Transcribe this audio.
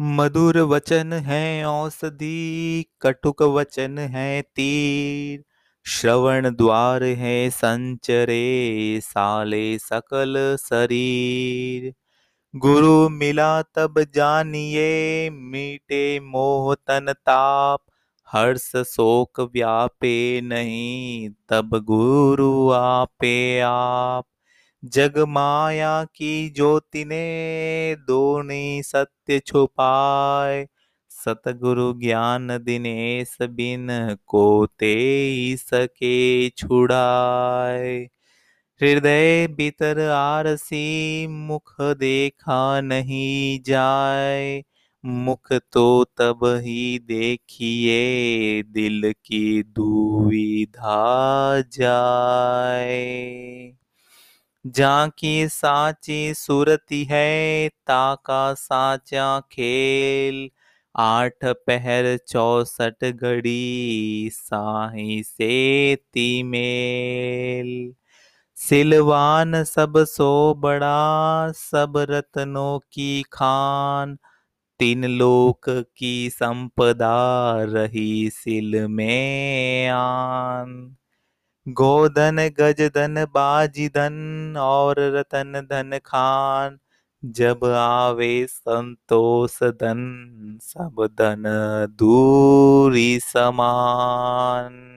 मधुर वचन है औषधि, कटुक वचन है तीर। श्रवण द्वार है संचरे, साले सकल शरीर। गुरु मिला तब जानिए, मीटे मोह तन ताप। हर्ष शोक व्यापे नहीं, तब गुरु आपे आप। जग माया की ज्योति ने दोनी सत्य छुपाए। सतगुरु ज्ञान दिनेश बिन को ते सके छुड़ाए। हृदय भीतर आरसी मुख देखा नहीं जाए। मुख तो तब ही देखिए, दिल की दुविधा जाए। जाकी साची सुरती है, ताका साचा खेल। आठ पहर चौसठ घड़ी साही से तीमेल सिलवान सब सो बड़ा, सब रत्नों की खान। तीन लोक की संपदा रही सिल में आन। गोधन गजधन बाजीधन और रतन धन खान जब आवे संतोष धन सब धन दूरी समान।